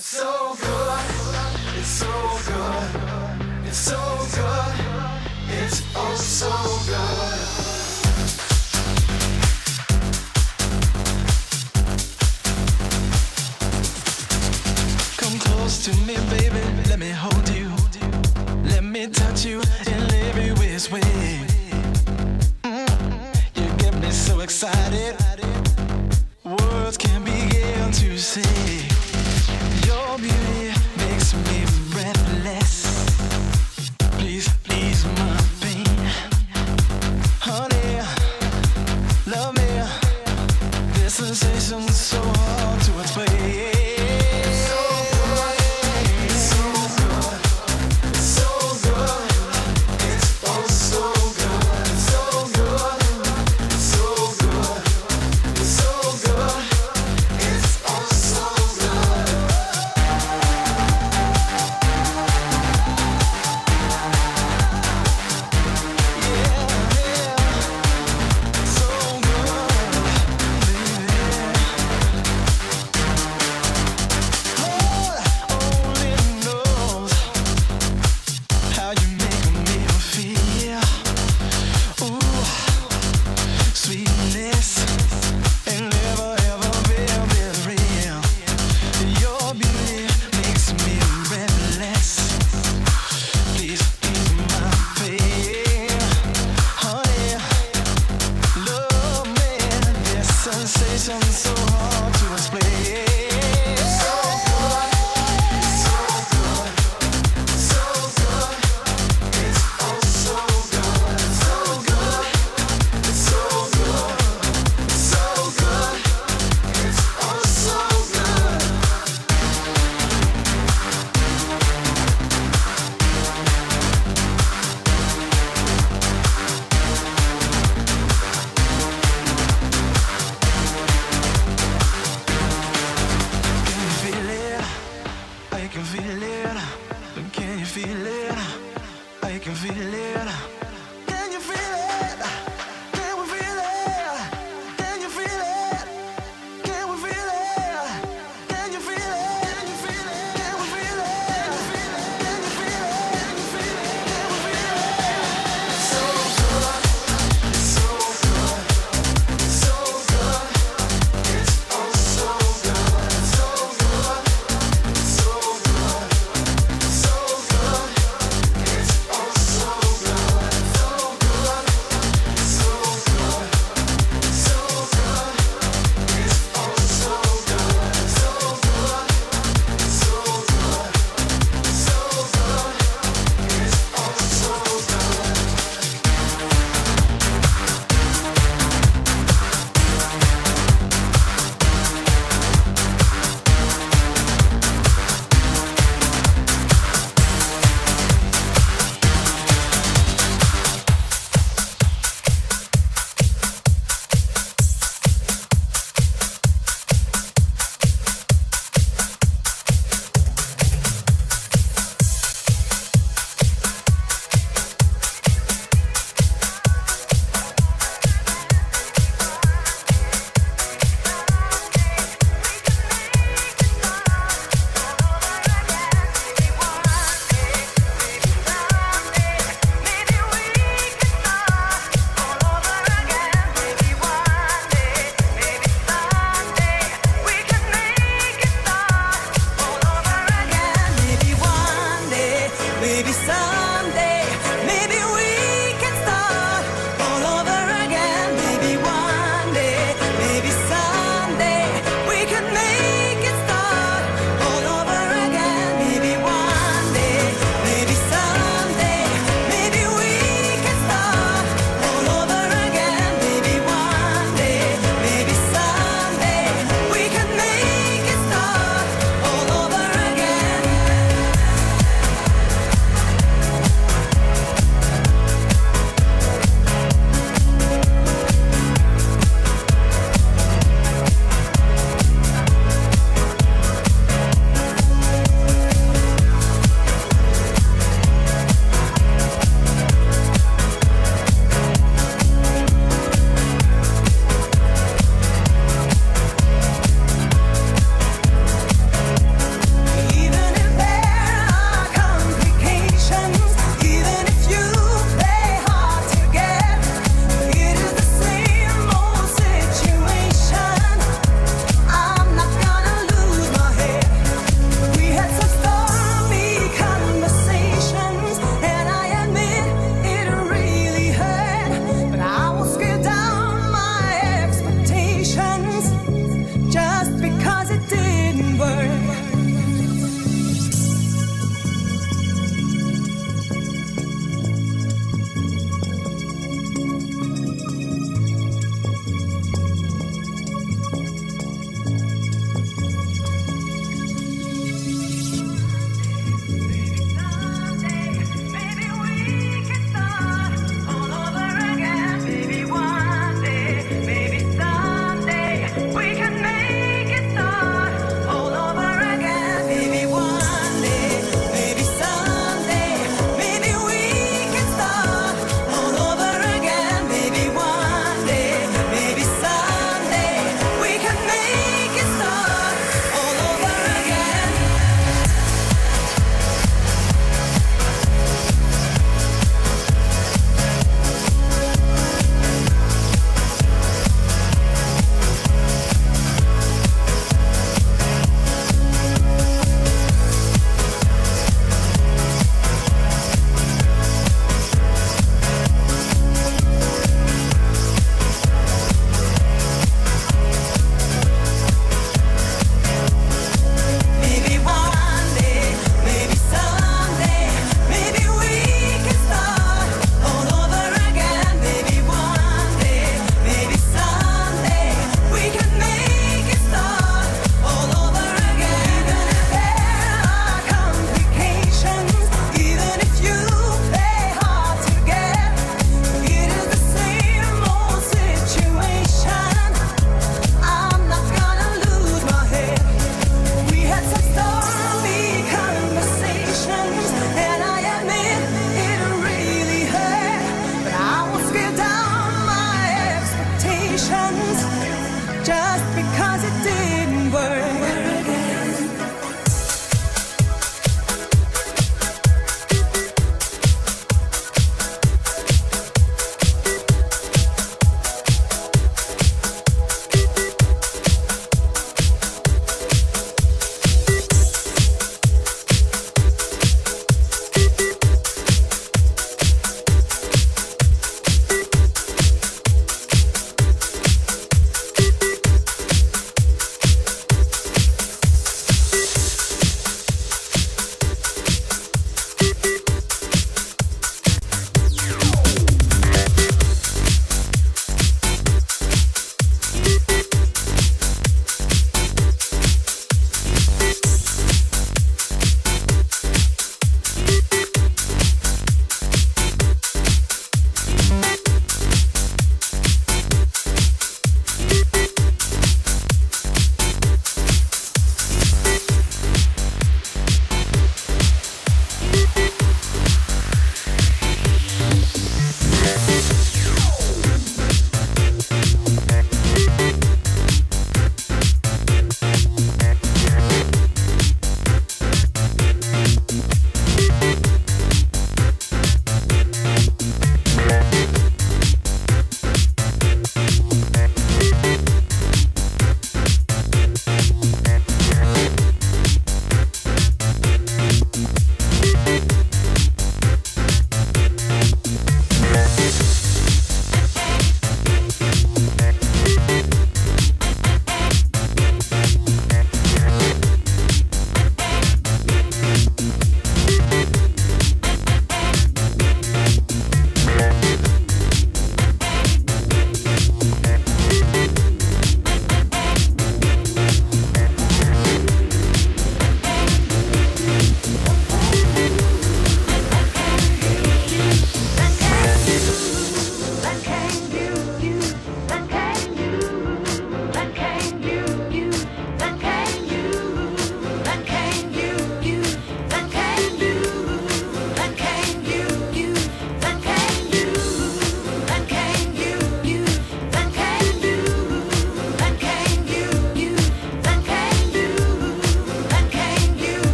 It's so good. It's so good. It's so good. It's oh so good.